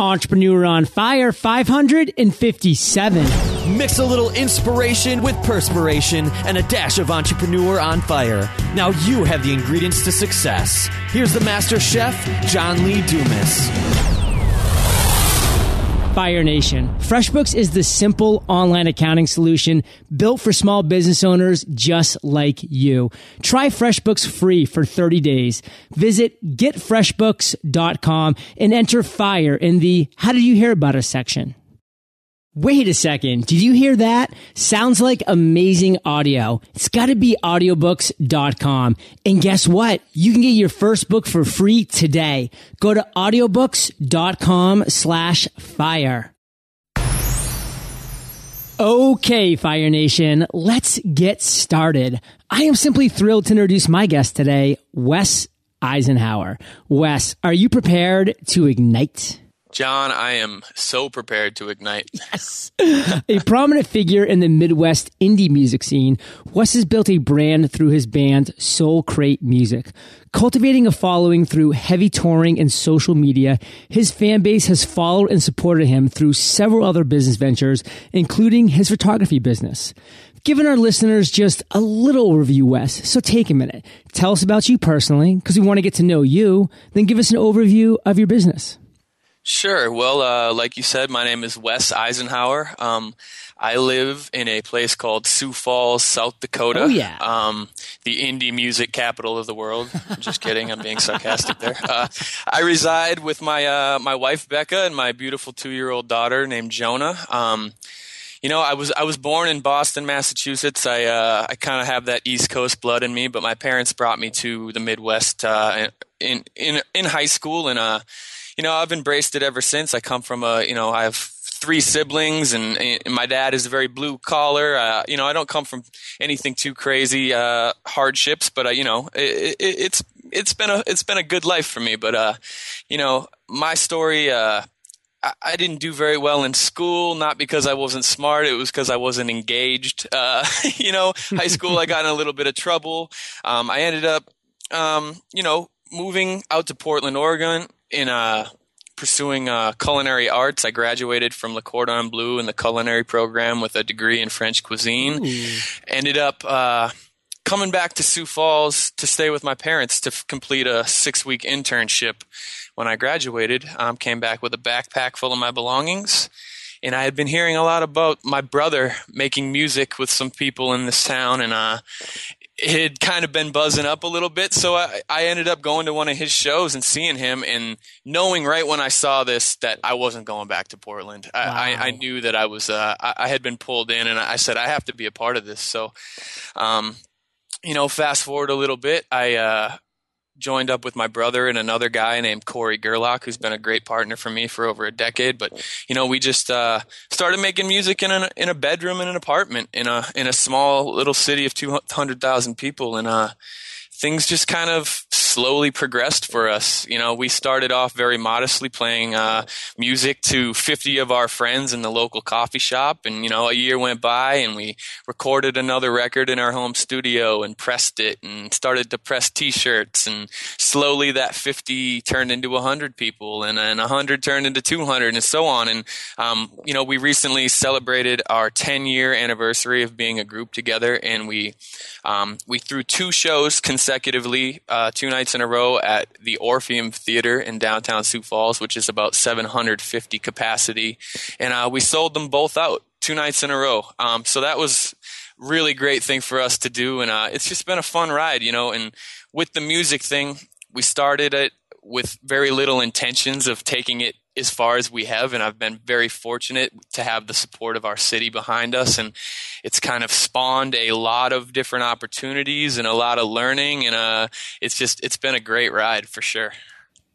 Entrepreneur on Fire 557. Mix a little inspiration with perspiration and a dash of entrepreneur on fire. Now you have the ingredients to success. Here's the master chef, John Lee Dumas. Fire Nation. FreshBooks is the simple online accounting solution built for small business owners just like you. Try FreshBooks free for 30 days. Visit getfreshbooks.com and enter FIRE in the How Did You Hear About Us section. Wait a second. Did you hear that? Sounds like amazing audio. It's got to be audiobooks.com. And guess what? You can get your first book for free today. Go to audiobooks.com slash fire. Okay, Fire Nation, let's get started. I am simply thrilled to introduce my guest today, Wes Eisenhauer. Wes, are you prepared to ignite? John, I am so prepared to ignite. Yes. a prominent figure in the Midwest indie music scene, Wes has built a brand through his band Soulcrate Music. Cultivating a following through heavy touring and social media, his fan base has followed and supported him through several other business ventures, including his photography business. Giving our listeners just a little overview, Wes. So take a minute. Tell us about you personally, because we want to get to know you. Then give us an overview of your business. Sure. Well, uh, like you said, my name is Wes Eisenhauer. Um, I live in a place called Sioux Falls, South Dakota. Oh, yeah. Um, the indie music capital of the world. Just kidding. I'm being sarcastic there. Uh, I reside with my uh, my wife Becca and my beautiful two year old daughter named Jonah. Um, you know, I was I was born in Boston, Massachusetts. I uh, I kind of have that East Coast blood in me, but my parents brought me to the Midwest uh, in in in high school, and uh, you know, I've embraced it ever since. I come from a, you know, I have three siblings and, and my dad is a very blue collar. Uh, you know, I don't come from anything too crazy, uh, hardships, but, uh, you know, it, it, it's, it's been a, it's been a good life for me. But, uh, you know, my story, uh, I, didn't do very well in school, not because I wasn't smart. It was because I wasn't engaged. Uh, you know, high school, I got in a little bit of trouble. Um, I ended up, um, you know, moving out to Portland, Oregon in uh, pursuing uh, culinary arts. I graduated from Le Cordon Bleu in the culinary program with a degree in French cuisine. Ooh. Ended up uh, coming back to Sioux Falls to stay with my parents to f- complete a six week internship. When I graduated, um, came back with a backpack full of my belongings. And I had been hearing a lot about my brother making music with some people in this town, and uh, had kind of been buzzing up a little bit. So I, I ended up going to one of his shows and seeing him and knowing right when I saw this that I wasn't going back to Portland. Wow. I, I, I, knew that I was, uh, I, I, had been pulled in and I said, I have to be a part of this. So, um, you know, fast forward a little bit, I, uh, joined up with my brother and another guy named Corey Gerlach, who's been a great partner for me for over a decade. But you know, we just uh, started making music in a in a bedroom in an apartment in a in a small little city of two hundred thousand people, and uh, things just kind of slowly progressed for us. You know, we started off very modestly playing uh, music to 50 of our friends in the local coffee shop. And, you know, a year went by and we recorded another record in our home studio and pressed it and started to press t shirts. And slowly that 50 turned into 100 people and then 100 turned into 200 and so on. And, um, you know, we recently celebrated our 10 year anniversary of being a group together and we, um, we threw two shows consecutively, uh, two nights nights in a row at the Orpheum Theater in downtown Sioux Falls, which is about 750 capacity, and uh, we sold them both out two nights in a row. Um, so that was really great thing for us to do, and uh, it's just been a fun ride, you know. And with the music thing, we started it with very little intentions of taking it as far as we have, and I've been very fortunate to have the support of our city behind us, and it's kind of spawned a lot of different opportunities and a lot of learning, and uh, it's just it's been a great ride for sure.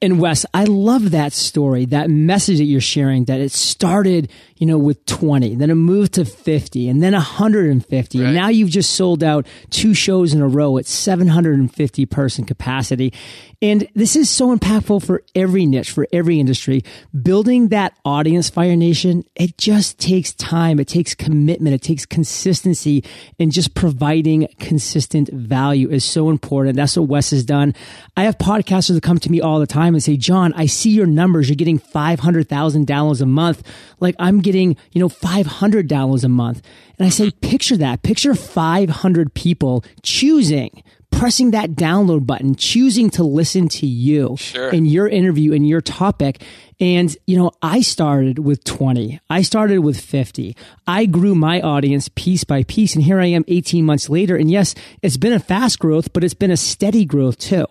And Wes, I love that story, that message that you're sharing that it started, you know, with 20, then it moved to 50 and then 150. Right. And now you've just sold out two shows in a row at 750 person capacity. And this is so impactful for every niche, for every industry. Building that audience, Fire Nation, it just takes time. It takes commitment. It takes consistency and just providing consistent value is so important. That's what Wes has done. I have podcasters that come to me all the time and say, John, I see your numbers. You're getting 500,000 downloads a month. Like I'm getting, you know, 500 downloads a month. And I say, picture that. Picture 500 people choosing pressing that download button, choosing to listen to you sure. in your interview and your topic. And, you know, I started with 20. I started with 50. I grew my audience piece by piece. And here I am 18 months later. And yes, it's been a fast growth, but it's been a steady growth too.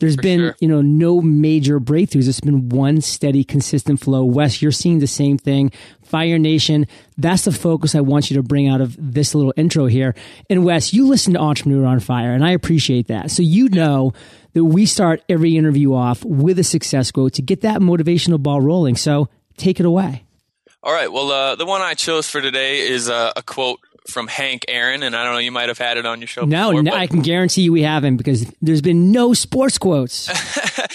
There's For been, sure. you know, no major breakthroughs. It's been one steady, consistent flow. Wes, you're seeing the same thing. Fire Nation. That's the focus I want you to bring out of this little intro here. And Wes, you listen to Entrepreneur on Fire, and I appreciate that. So you know that we start every interview off with a success quote to get that motivational ball rolling. So take it away. All right. Well, uh, the one I chose for today is uh, a quote from Hank Aaron, and I don't know, you might have had it on your show. No, before, no I can guarantee you we haven't because there's been no sports quotes.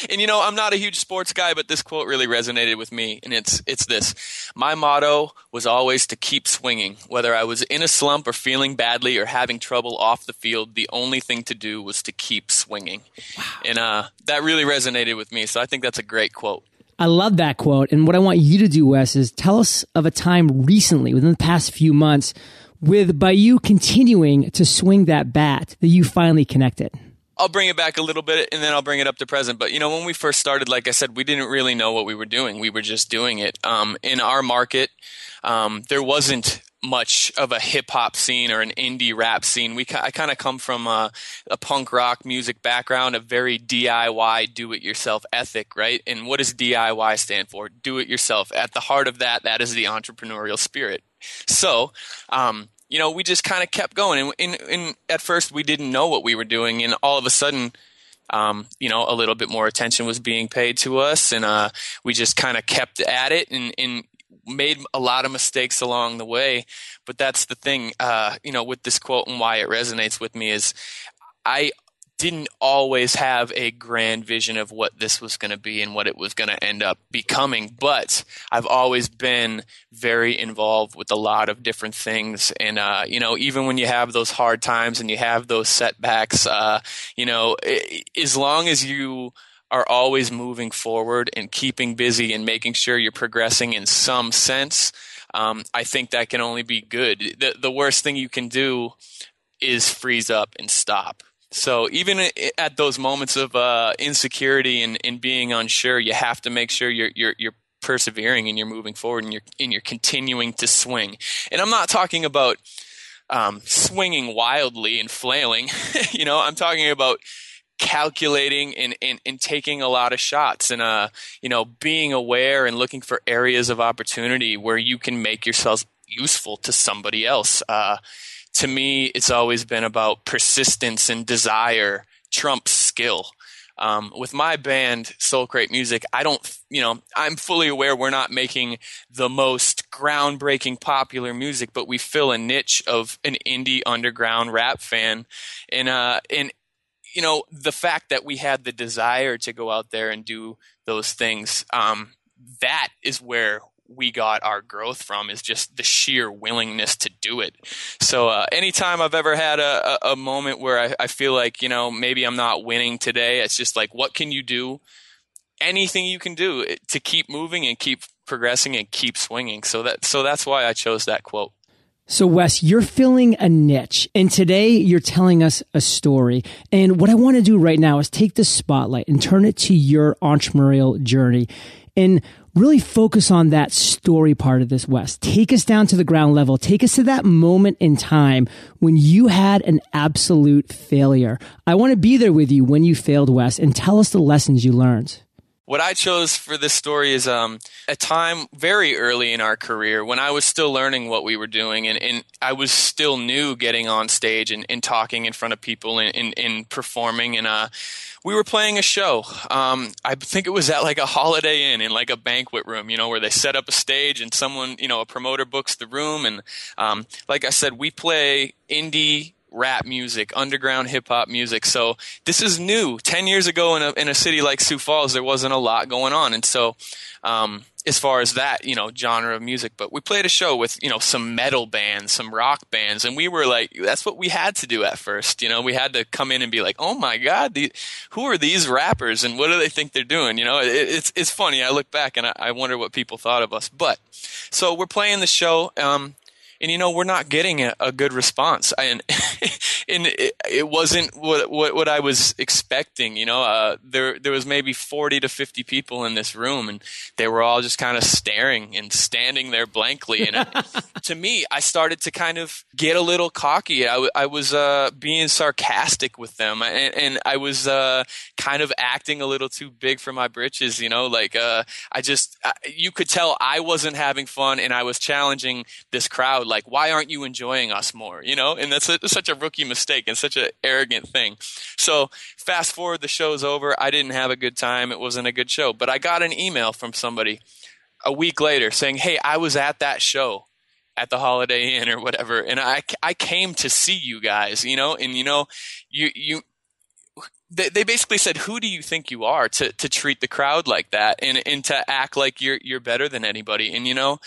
and you know, I'm not a huge sports guy, but this quote really resonated with me, and it's it's this: My motto was always to keep swinging, whether I was in a slump or feeling badly or having trouble off the field. The only thing to do was to keep swinging, and uh, that really resonated with me. So I think that's a great quote. I love that quote. And what I want you to do, Wes, is tell us of a time recently, within the past few months, with by you continuing to swing that bat that you finally connected. It. I'll bring it back a little bit and then I'll bring it up to present. But you know, when we first started, like I said, we didn't really know what we were doing. We were just doing it. Um, in our market, um, there wasn't much of a hip hop scene or an indie rap scene. We I kind of come from a, a punk rock music background, a very DIY, do it yourself ethic, right? And what does DIY stand for? Do it yourself. At the heart of that, that is the entrepreneurial spirit. So, um, you know, we just kind of kept going. And, and, and at first, we didn't know what we were doing, and all of a sudden, um, you know, a little bit more attention was being paid to us, and uh, we just kind of kept at it and, and made a lot of mistakes along the way. But that's the thing, uh, you know, with this quote and why it resonates with me is I didn't always have a grand vision of what this was going to be and what it was going to end up becoming, but I've always been very involved with a lot of different things. And, uh, you know, even when you have those hard times and you have those setbacks, uh, you know, i- as long as you are always moving forward and keeping busy and making sure you're progressing in some sense, um, I think that can only be good. The, the worst thing you can do is freeze up and stop. So even at those moments of uh, insecurity and, and being unsure, you have to make sure you're you're you're persevering and you're moving forward and you're and you're continuing to swing. And I'm not talking about um, swinging wildly and flailing. you know, I'm talking about calculating and, and, and taking a lot of shots and uh you know being aware and looking for areas of opportunity where you can make yourself useful to somebody else uh to me it's always been about persistence and desire trumps skill. Um, with my band Soulcrate music i don't you know i'm fully aware we're not making the most groundbreaking popular music but we fill a niche of an indie underground rap fan. And uh and you know the fact that we had the desire to go out there and do those things um, that is where we got our growth from is just the sheer willingness to do it. So uh, anytime i've ever had a, a, a moment where I, I feel like you know maybe i'm not winning today it's just like what can you do? Anything you can do to keep moving and keep progressing and keep swinging. So that so that's why i chose that quote. So, Wes, you're filling a niche, and today you're telling us a story. And what I want to do right now is take the spotlight and turn it to your entrepreneurial journey. And really focus on that story part of this, West. Take us down to the ground level. Take us to that moment in time when you had an absolute failure. I want to be there with you when you failed, West and tell us the lessons you learned. What I chose for this story is um, a time very early in our career when I was still learning what we were doing and, and I was still new getting on stage and, and talking in front of people and, and, and performing. And uh, we were playing a show. Um, I think it was at like a Holiday Inn in like a banquet room, you know, where they set up a stage and someone, you know, a promoter books the room. And um, like I said, we play indie rap music, underground hip hop music. So this is new. Ten years ago, in a in a city like Sioux Falls, there wasn't a lot going on, and so um, as far as that you know genre of music. But we played a show with you know some metal bands, some rock bands, and we were like, that's what we had to do at first. You know, we had to come in and be like, oh my god, the, who are these rappers and what do they think they're doing? You know, it, it's it's funny. I look back and I, I, wonder what people thought of us. But so we're playing the show. Um, and you know we're not getting a, a good response. And and it, it, wasn't what, what what I was expecting you know uh, there there was maybe 40 to 50 people in this room and they were all just kind of staring and standing there blankly. And to me I started to kind of get a little cocky. I, I was uh, being sarcastic with them and, and I was uh, kind of acting a little too big for my britches you know like uh, I just you could tell I wasn't having fun and I was challenging this crowd like why aren't you enjoying us more? You know? And that's a, such a rookie mistake and such an arrogant thing. So fast forward the show's over. I didn't have a good time. It wasn't a good show. But i got an email from somebody a week later saying hey i was at that show at the Holiday Inn or whatever, and I, I came to see you guys, you know, and you know, you you they, basically said, "Who do you think you are to to treat the crowd like that and and to act like you're you're better than anybody?" And you know,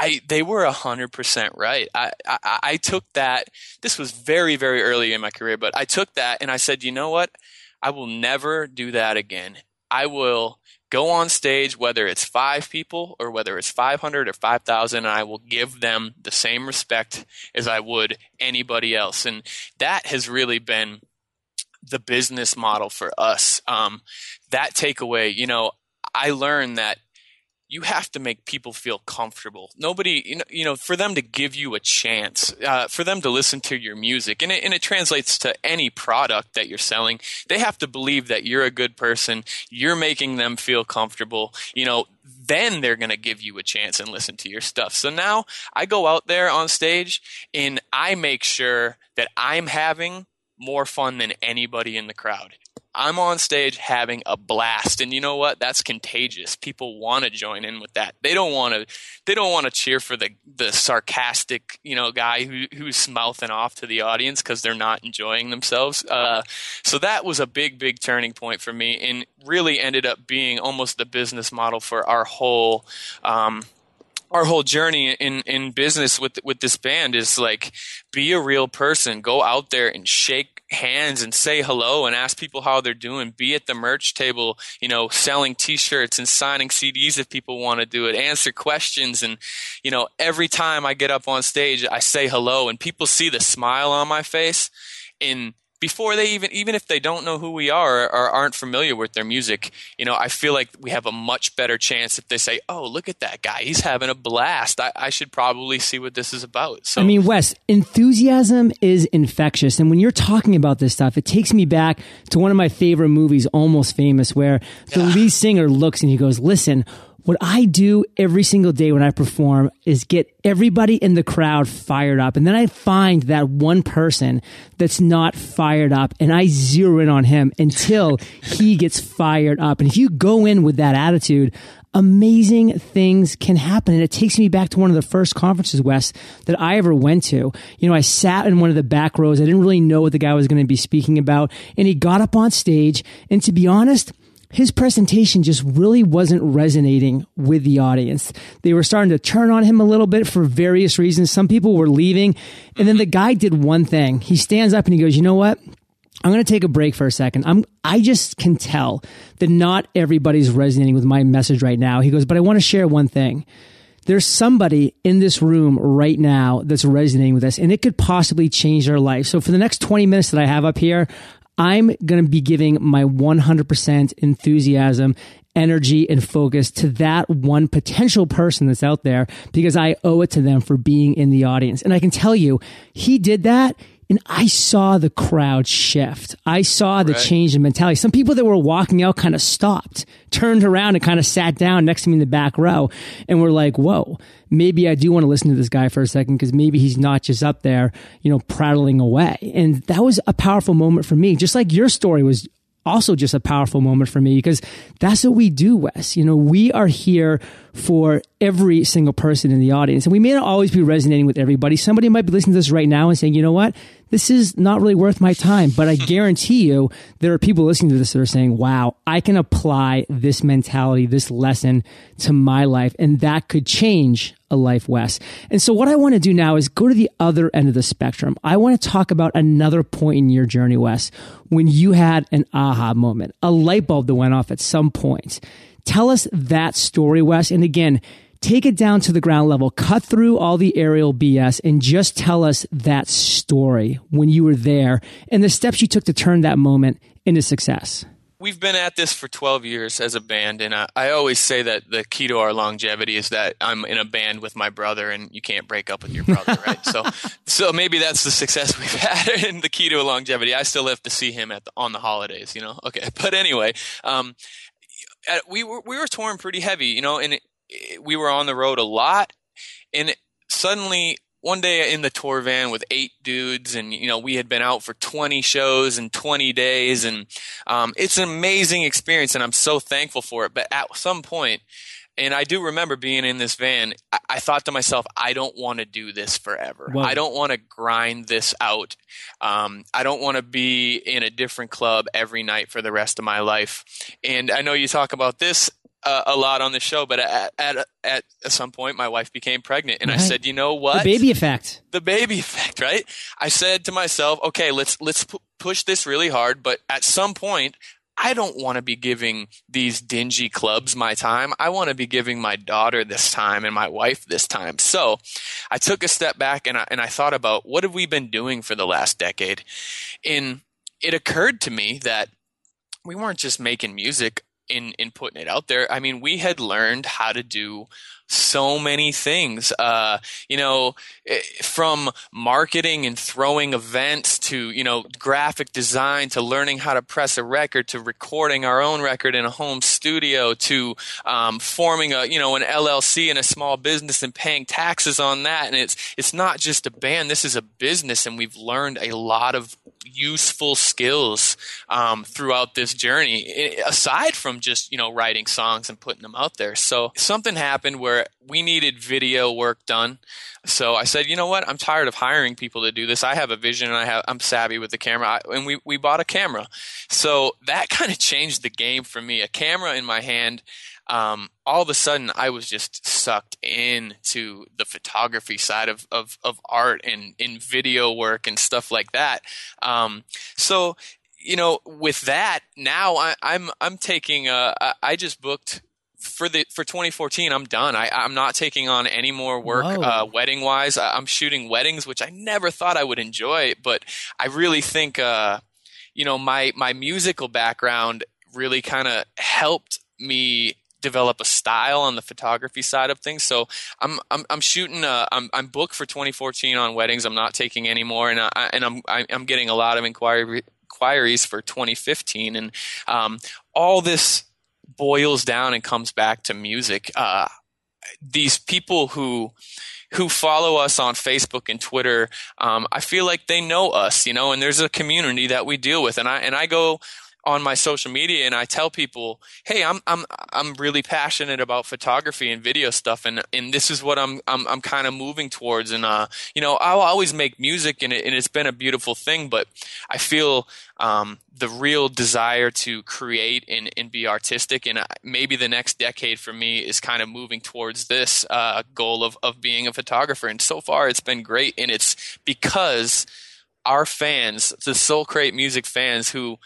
I they were hundred percent right. I, I I took that. This was very very early in my career, but I took that and I said, you know what? I will never do that again. I will go on stage, whether it's five people or whether it's 500 or 5,000, and I will give them the same respect as I would anybody else. And that has really been the business model for us. Um, that takeaway, you know, I learned that you have to make people feel comfortable. Nobody, you know, you know for them to give you a chance, uh, for them to listen to your music, and it, and it translates to any product that you're selling. They have to believe that you're a good person. You're making them feel comfortable. You know, then they're going to give you a chance and listen to your stuff. So now I go out there on stage and I make sure that I'm having more fun than anybody in the crowd. I'm on stage having a blast. And you know what? That's contagious. People want to join in with that. They don't want to they don't want to cheer for the the sarcastic you know guy who who's mouthing off to the audience cuz they're not enjoying themselves. Uh, so that was a big big turning point for me and really ended up being almost the business model for our whole um, our whole journey in in business with with this band is like be a real person. Go out there and shake hands and say hello and ask people how they're doing. Be at the merch table you know selling t-shirts and signing CDs if people want to do it. Answer questions and you know every time I get up on stage I say hello and people see the smile on my face and before they even even if they don't know who we are or aren't familiar with their music you know i feel like we have a much better chance if they say oh look at that guy. He's having a blast. I, I should probably see what this is about. So i mean wes enthusiasm is infectious. And when you're talking about this stuff it takes me back to one of my favorite movies almost famous where the yeah. lead singer looks and he goes listen what I do every single day when I perform is get everybody in the crowd fired up. And then I find that one person that's not fired up and I zero in on him until he gets fired up. And if you go in with that attitude, amazing things can happen. And it takes me back to one of the first conferences, Wes, that I ever went to. You know, I sat in one of the back rows. I didn't really know what the guy was going to be speaking about. And he got up on stage. And to be honest, his presentation just really wasn't resonating with the audience. They were starting to turn on him a little bit for various reasons. Some people were leaving. And then the guy did one thing. He stands up and he goes, you know what? I'm going to take a break for a second. I'm, I just can tell that not everybody's resonating with my message right now. He goes, but I want to share one thing. There's somebody in this room right now that's resonating with us and it could possibly change their life. So for the next 20 minutes that I have up here, I'm going to be giving my 100% enthusiasm, energy, and focus to that one potential person that's out there because I owe it to them for being in the audience. And I can tell you, he did that and I saw the crowd shift. I saw the right. change in mentality. Some people that were walking out kind of stopped, turned around and kind of sat down next to me in the back row and were like, whoa, maybe I do want to listen to this guy for a second because maybe he's not just up there, you know, prattling away. And that was a powerful moment for me, just like your story was also just a powerful moment for me because that's what we do, Wes. You know, we are here for every single person in the audience. And we may not always be resonating with everybody. Somebody might be listening to this right now and saying, you know what? This is not really worth my time. But I guarantee you there are people listening to this that are saying, wow, I can apply this mentality, this lesson to my life. And that could change a life, Wes. And so what I want to do now is go to the other end of the spectrum. I want to talk about another point in your journey, Wes, when you had an aha moment, a light bulb that went off at some point. Tell us that story, Wes. And again, take it down to the ground level, cut through all the aerial BS and just tell us that story when you were there and the steps you took to turn that moment into success. We've been at this for 12 years as a band, and I, I always say that the key to our longevity is that I'm in a band with my brother, and you can't break up with your brother, right? So, so maybe that's the success we've had, and the key to longevity. I still have to see him at the, on the holidays, you know. Okay, but anyway, um, we were we were torn pretty heavy, you know, and it, it, we were on the road a lot, and suddenly one day in the tour van with eight dudes and you know we had been out for 20 shows in 20 days. And um, it's an amazing experience and i'm so thankful for it. But at some point and i do remember being in this van i, I thought to myself i don't want to do this forever i don't want to grind this out um, i don't want to be in a different club every night for the rest of my life and i know you talk about this uh, a lot on the show, but at, at at some point, my wife became pregnant, and right. I said, "You know what? The baby effect. The baby effect, right?" I said to myself, "Okay, let's let's p- push this really hard, but at some point." I don't want to be giving these dingy clubs my time. I want to be giving my daughter this time and my wife this time. So I took a step back and I, and I thought about what have we been doing for the last decade? And it occurred to me that we weren't just making music in in putting it out there. I mean, we had learned how to do so many things. Uh, you know, eh, from marketing and throwing events to you know graphic design to learning how to press a record to recording our own record in a home studio to um, forming a you know an LLC and a small business and paying taxes on that. And it's it's not just a band. This is a business, and we've learned a lot of useful skills um, throughout this journey aside from just you know writing songs and putting them out there so something happened where we needed video work done. So i said you know what? I'm tired of hiring people to do this. I have a vision and i have i'm savvy with the camera. And we, we bought a camera. So that kind of changed the game for me. A camera in my hand um, all of a sudden I was just sucked into the photography side of, of, of art and in video work and stuff like that. Um, so, you know, with that, now I, am I'm, I'm taking, uh, I just booked for the for 2014 i'm done I, i'm not taking on any more work uh, wedding wise i'm shooting weddings which i never thought i would enjoy but i really think uh, you know my my musical background really kind of helped me develop a style on the photography side of things. So I'm I'm, I'm shooting. Uh, I'm I'm booked for 2014 on weddings. I'm not taking any more, and I, and I'm I'm getting a lot of inquiry inquiries for 2015, and um, all this boils down and comes back to music. Uh, these people who who follow us on Facebook and Twitter, um, I feel like they know us, you know, and there's a community that we deal with, and I and I go on my social media and I tell people, "Hey, I'm I'm I'm really passionate about photography and video stuff and and this is what I'm I'm I'm kind of moving towards. And uh you know, I'll always make music and it, and it's been a beautiful thing, but I feel um, the real desire to create and, and be artistic and uh, maybe the next decade for me is kind of moving towards this uh, goal of of being a photographer. And so far it's been great and it's because our fans, the Soulcrate music fans who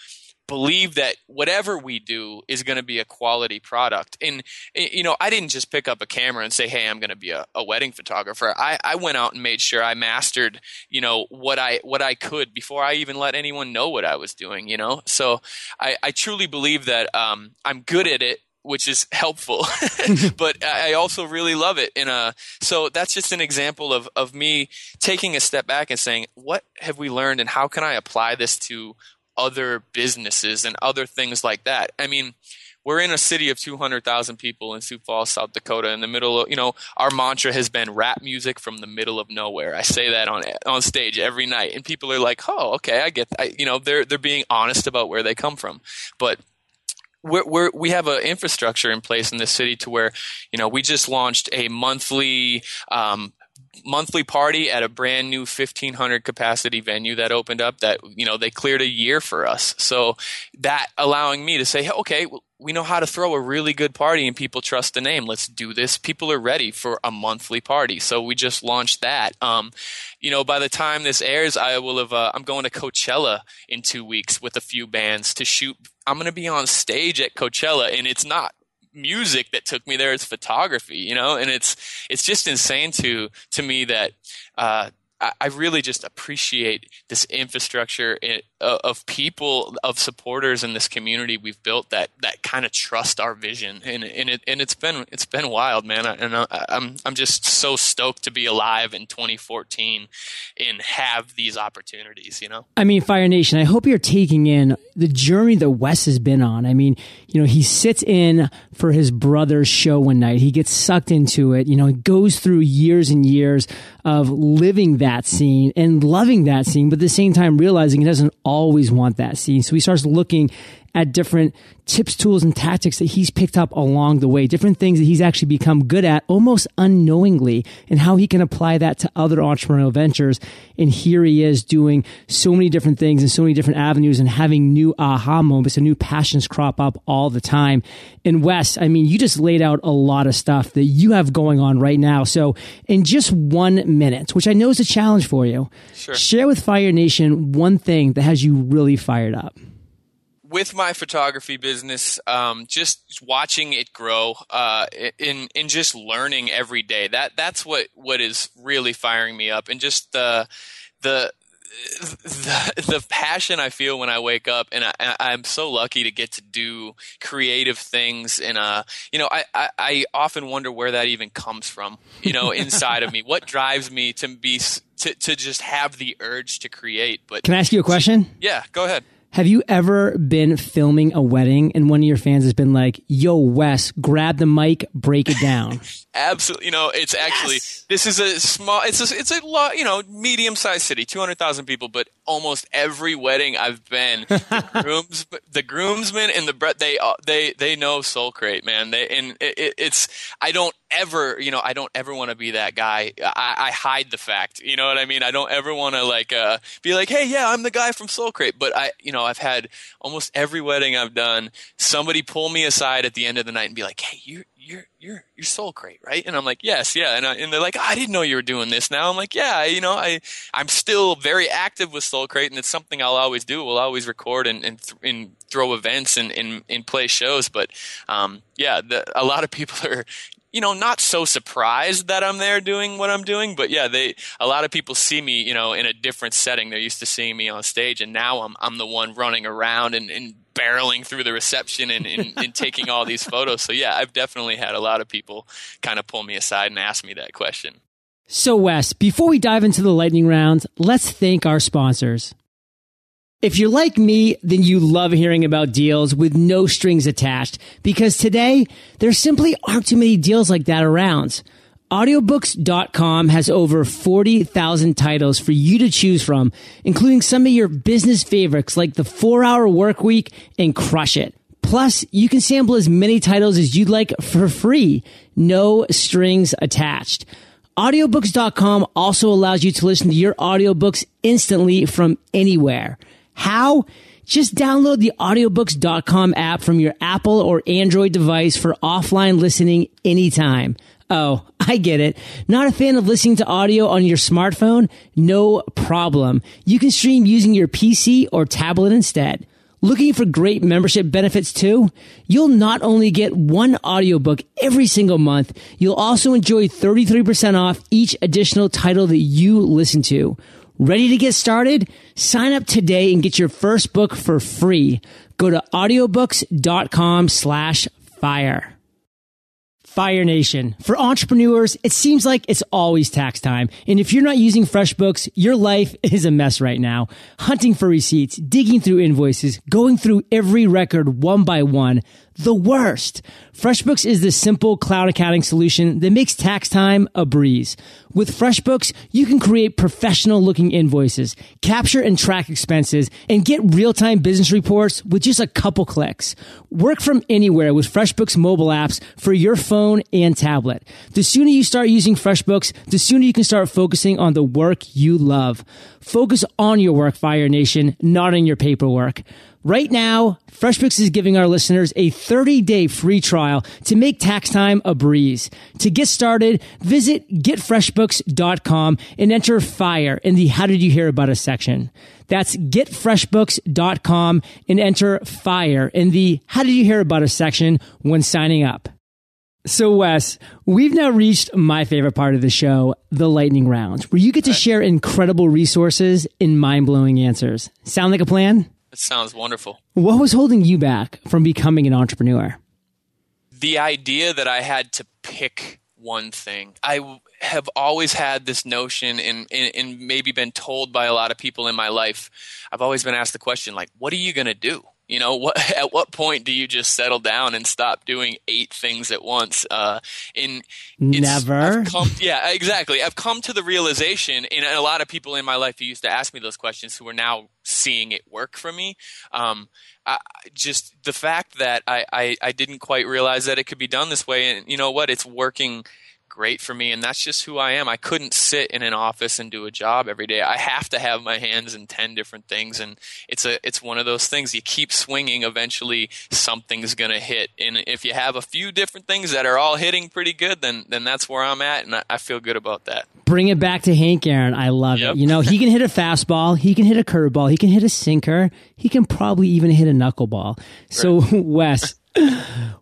believe that whatever we do is going to be a quality product. And, you know, I didn't just pick up a camera and say, hey, I'm going to be a, a, wedding photographer. I, I went out and made sure I mastered, you know, what I, what I could before I even let anyone know what I was doing, you know? So I, I truly believe that um, I'm good at it which is helpful. but I also really love it. And uh, so that's just an example of, of me taking a step back and saying, what have we learned and how can I apply this to other businesses and other things like that. I mean, we're in a city of 200,000 people in Sioux Falls, South Dakota, in the middle of, you know, our mantra has been rap music from the middle of nowhere. I say that on on stage every night and people are like, "Oh, okay, I get I, you know, they're they're being honest about where they come from." But we're, we're, we have an infrastructure in place in this city to where, you know, we just launched a monthly um, monthly party at a brand new 1500 capacity venue that opened up that you know they cleared a year for us. So that allowing me to say hey, okay we know how to throw a really good party and people trust the name. Let's do this. People are ready for a monthly party. So we just launched that. Um, you know by the time this airs i will have uh, i'm going to coachella in two weeks with a few bands to shoot. I'm going to be on stage at coachella and it's not music that took me there. It's photography, you know, and it's it's just insane to to me that uh, I really just appreciate this infrastructure eh, of people, of supporters in this community we've built that that kind of trust our vision, and and it and it's been it's been wild, man. And I'm I'm just so stoked to be alive in 2014 and have these opportunities. You know, I mean, Fire Nation, I hope you're taking in the journey that Wes has been on. I mean, you know, he sits in for his brother's show one night, he gets sucked into it. You know, he goes through years and years of living that scene and loving that scene, but at the same time realizing he doesn't always want that scene. So he starts looking at different tips, tools, and tactics that he's picked up along the way, different things that he's actually become good at almost unknowingly, and how he can apply that to other entrepreneurial ventures. And here he is doing so many different things and so many different avenues and having new aha moments and new passions crop up all the time. And Wes, I mean, you just laid out a lot of stuff that you have going on right now. So in just one minute, which I know is a challenge for you, sure. share with Fire Nation one thing that has you really fired up with my photography business, um, just watching it grow, uh, in in just learning every day. That that's what what is really firing me up, and just the the the, the passion I feel when I wake up, and I, am so lucky to get to do creative things. And uh, you know, I, I, I often wonder where that even comes from. You know, inside of me, what drives me to be to to just have the urge to create. But can I ask you a question? Yeah, go ahead. Have you ever been filming a wedding and one of your fans has been like, "Yo, Wes, grab the mic, break it down"? Absolutely. You know, it's actually yes. this is a small. It's a, it's a lot. You know, medium sized city, two hundred thousand people, but almost every wedding I've been, the grooms, the groomsmen and the they uh, they they know Soulcrate, man. They and it, it's I don't ever, you know, I don't ever want to be that guy. I, I, hide the fact. You know what I mean? I don't ever want to like uh, be like, hey, yeah, I'm the guy from Soulcrate. But I, you know, I've had almost every wedding I've done, somebody pull me aside at the end of the night and be like, hey, you're you're you're you're Soulcrate right? And i'm like yes yeah. And, I, and they're like i didn't know you were doing this now. I'm like yeah you know i i'm still very active with Soulcrate and it's something i'll always do. We'll always record and and, th- and throw events and, and and play shows but um yeah the, a lot of people are you know, not so surprised that I'm there doing what I'm doing, but yeah, they a lot of people see me, you know, in a different setting. They're used to seeing me on stage, and now I'm I'm the one running around and, and barreling through the reception and, and, and taking all these photos. So yeah, I've definitely had a lot of people kind of pull me aside and ask me that question. So Wes, before we dive into the lightning round, let's thank our sponsors. If you're like me, then you love hearing about deals with no strings attached because today there simply aren't too many deals like that around. Audiobooks.com has over 40,000 titles for you to choose from, including some of your business favorites like The 4 Hour Work Week and Crush It. Plus, you can sample as many titles as you'd like for free. No strings attached. Audiobooks.com also allows you to listen to your audiobooks instantly from anywhere. How? Just download the audiobooks.com app from your Apple or Android device for offline listening anytime. Oh, I get it. Not a fan of listening to audio on your smartphone? No problem. You can stream using your PC or tablet instead. Looking for great membership benefits too? You'll not only get one audiobook every single month, you'll also enjoy 33% off each additional title that you listen to. Ready to get started? Sign up today and get your first book for free. Go to audiobooks.com slash fire. Fire Nation. For entrepreneurs, it seems like it's always tax time. And if you're not using FreshBooks, your life is a mess right now. Hunting for receipts, digging through invoices, going through every record one by one. The worst. FreshBooks is the simple cloud accounting solution that makes tax time a breeze. With FreshBooks, you can create professional looking invoices, capture and track expenses, and get real-time business reports with just a couple clicks. Work from anywhere with FreshBooks mobile apps for your phone and tablet. The sooner you start using FreshBooks, the sooner you can start focusing on the work you love. Focus on your work, Fire Nation, not on your paperwork. Right now, FreshBooks is giving our listeners a 30-day free trial to make tax time a breeze. To get started, visit getfreshbooks.com and enter FIRE in the How Did You Hear About Us section. That's getfreshbooks.com and enter FIRE in the How Did You Hear About Us section when signing up. So, Wes, we've now reached my favorite part of the show, the lightning round, where you get to share incredible resources and mind blowing answers. Sound like a plan? It sounds wonderful. What was holding you back from becoming an entrepreneur? The idea that I had to pick one thing. I have always had this notion and, and, and maybe been told by a lot of people in my life. I've always been asked the question, like, what are you going to do? You know, what at what point do you just settle down and stop doing eight things at once? Uh, in never. Come, yeah, exactly. I've come to the realization, and a lot of people in my life who used to ask me those questions, who are now seeing it work for me. Um, I, just the fact that I, I I didn't quite realize that it could be done this way, and you know what, it's working great for me and that's just who I am. I couldn't sit in an office and do a job every day. I have to have my hands in 10 different things and it's a it's one of those things you keep swinging eventually something's going to hit. And if you have a few different things that are all hitting pretty good then then that's where I'm at and I, I feel good about that. Bring it back to Hank Aaron. I love yep. it. You know, he can hit a fastball, he can hit a curveball, he can hit a sinker, he can probably even hit a knuckleball. So. Wes,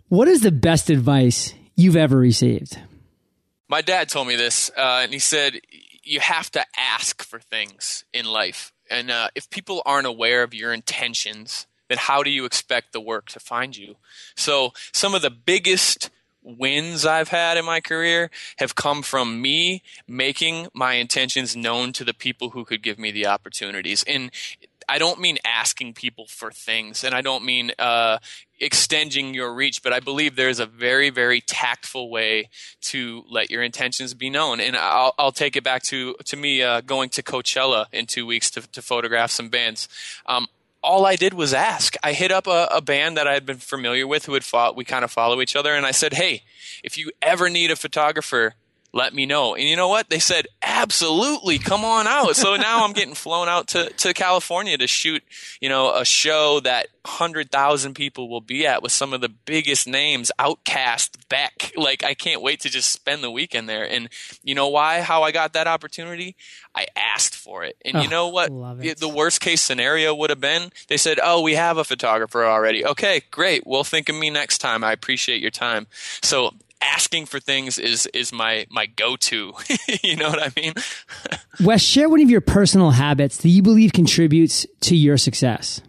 what is the best advice you've ever received? My dad told me this, uh, and he said you have to ask for things in life, and uh, if people aren't aware of your intentions, then how do you expect the work to find you? So some of the biggest wins I've had in my career have come from me making my intentions known to the people who could give me the opportunities. And I don't mean asking people for things, and I don't mean uh, extending your reach, but I believe there's a very, very tactful way to let your intentions be known. And I'll, I'll take it back to to me uh, going to Coachella in two weeks to, to photograph some bands. Um, all I did was ask. I hit up a, a, band that I had been familiar with who had fought. We kind of follow each other, and I said, "Hey, if you ever need a photographer, let me know. And you know what? They said, absolutely, come on out. So now I'm getting flown out to, to California to shoot, you know, a show that 100,000 people will be at with some of the biggest names, OutKast, Beck. Like, I can't wait to just spend the weekend there. And you know why? How I got that opportunity? I asked for it. And oh, you know what? The worst case scenario would have been they said, oh, we have a photographer already. Okay, great. Well, think of me next time. I appreciate your time. So asking for things is is my my go to. you know what I mean? Wes, share one of your personal habits that you believe contributes to your success.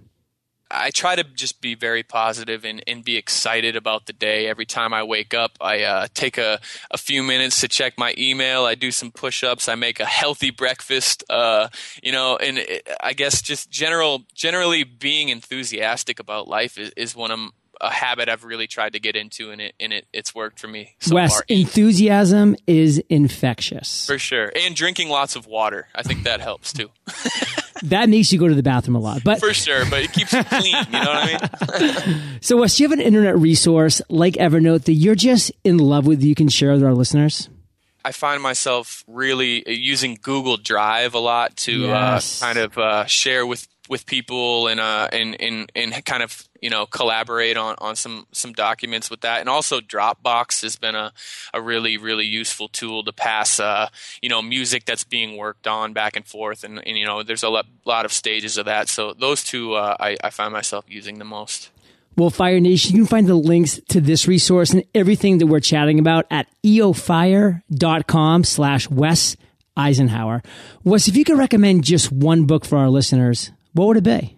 I try to just be very positive and, and be excited about the day. Every time I wake up, I uh, take a, a few minutes to check my email. I do some push ups. I make a healthy breakfast. Uh, you know, and it, I guess just general generally being enthusiastic about life is, is one of a habit I've really tried to get into, and it and it it's worked for me. So Wes, far. enthusiasm is infectious for sure, and drinking lots of water. I think that helps too. that makes you go to the bathroom a lot, but for sure. But it keeps you clean. You know what I mean? so, Wes, do you have an internet resource like Evernote that you're just in love with? You can share with our listeners. I find myself really using Google Drive a lot to uh, yes. uh, kind of uh, share with with people and uh and and and kind of you know collaborate on on some some documents with that. And also dropbox has been a a really really useful tool to pass uh you know music that's being worked on back and forth. And, and you know there's a lot, lot of stages of that. So those two uh, I, I find myself using the most. Well, Fire Nation, you can find the links to this resource and everything that we're chatting about at eofire.com slash Wes Eisenhauer. Wes, if you could recommend just one book for our listeners, what would it be?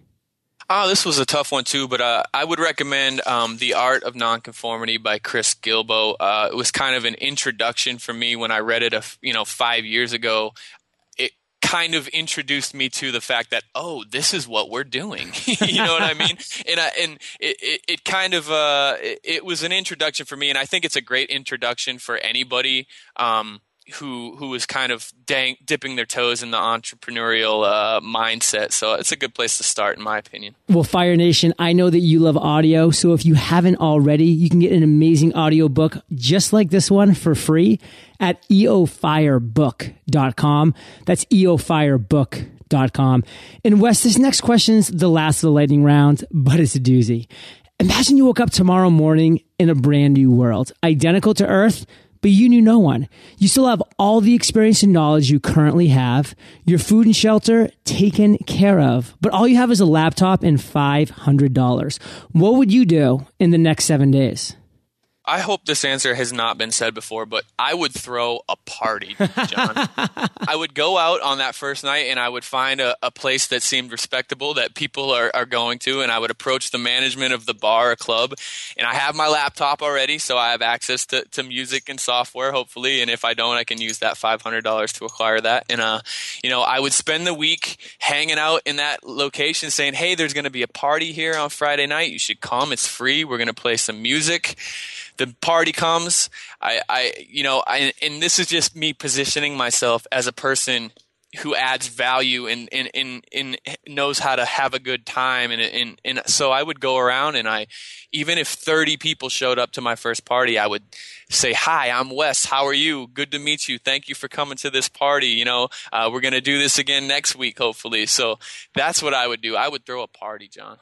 Oh, this was a tough one too, but uh, I would recommend um, "The Art of Nonconformity" by Chris Guillebeau. Uh, it was kind of an introduction for me when I read it, a, you know, five years ago It kind of introduced me to the fact that oh this is what we're doing you know what i mean and I, and it, it, it kind of uh it, it, was an introduction for me and i think it's a great introduction for anybody um who who is kind of dang, dipping their toes in the entrepreneurial uh, mindset. So it's a good place to start, in my opinion. Well, Fire Nation, I know that you love audio. So if you haven't already, you can get an amazing audio book just like this one for free at eofirebook.com. That's eofirebook.com. And Wes, this next question's the last of the lightning round, but it's a doozy. Imagine you woke up tomorrow morning in a brand new world, identical to Earth but you knew no one. You still have all the experience and knowledge you currently have, your food and shelter taken care of, but all you have is a laptop and $500. What would you do in the next seven days? I hope this answer has not been said before, but I would throw a party, John. I would go out on that first night and I would find a, a place that seemed respectable that people are, are, going to, and I would approach the management of the bar or club. And I have my laptop already, so I have access to, to music and software, hopefully. And if I don't, I can use that $500 to acquire that. And, uh, you know, I would spend the week hanging out in that location saying, hey, there's going to be a party here on Friday night. You should come. It's free. We're going to play some music the party comes. I, I you know, I, and this is just me positioning myself as a person who adds value and, and, and, and knows how to have a good time. And, and, and so I would go around and I, even if 30 people showed up to my first party, I would say, hi, I'm Wes. How are you? Good to meet you. Thank you for coming to this party. You know, uh, we're going to do this again next week, hopefully. So that's what I would do. I would throw a party, John.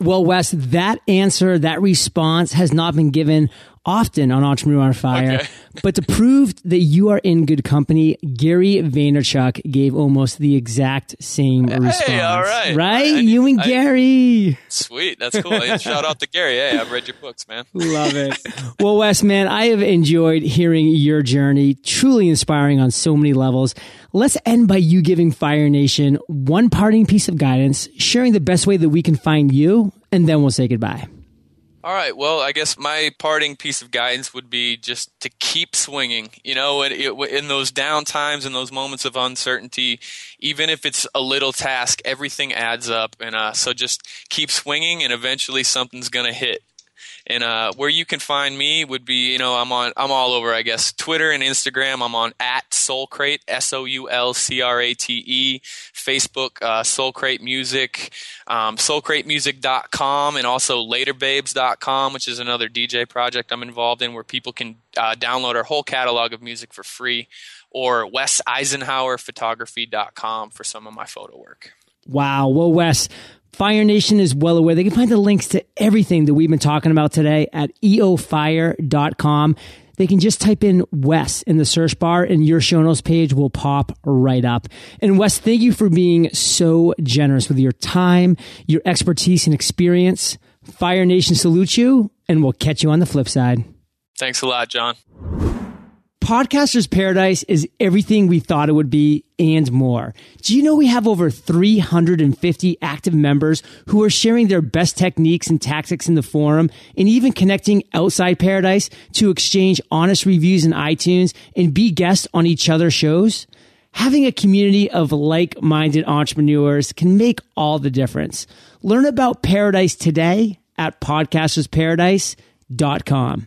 Well, Wes, that answer, that response has not been given often on Entrepreneur on Fire. Okay. but to prove that you are in good company, Gary Vaynerchuk gave almost the exact same hey, response. All right. Right? I, you and I, Gary. Sweet. That's cool. Shout out to Gary. Hey, I've read your books, man. Love it. well, Wes, man, I have enjoyed hearing your journey. Truly inspiring on so many levels. Let's end by you giving Fire Nation one parting piece of guidance, sharing the best way that we can find you, and then we'll say goodbye. All right. Well, I guess my parting piece of guidance would be just to keep swinging. You know, in, in those down times and those moments of uncertainty, even if it's a little task, everything adds up. And uh, so just keep swinging, and eventually something's going to hit. And uh, where you can find me would be, you know, I'm on, I'm all over, I guess, Twitter and Instagram. I'm on at Soulcrate, S O U L C R A T E. Facebook, uh, Soulcrate Music, um, SoulcrateMusic.com, and also LaterBabes.com, which is another DJ project I'm involved in, where people can uh, download our whole catalog of music for free, or WesEisenhauerPhotography.com for some of my photo work. Wow. Well, Wes, Fire Nation is well aware. They can find the links to everything that we've been talking about today at eofire.com. They can just type in Wes in the search bar and your show notes page will pop right up. And Wes, thank you for being so generous with your time, your expertise and experience. Fire Nation salutes you and we'll catch you on the flip side. Thanks a lot, John. Podcaster's Paradise is everything we thought it would be and more. Do you know we have over 350 active members who are sharing their best techniques and tactics in the forum and even connecting outside Paradise to exchange honest reviews in iTunes and be guests on each other's shows? Having a community of like-minded entrepreneurs can make all the difference. Learn about Paradise today at podcastersparadise.com.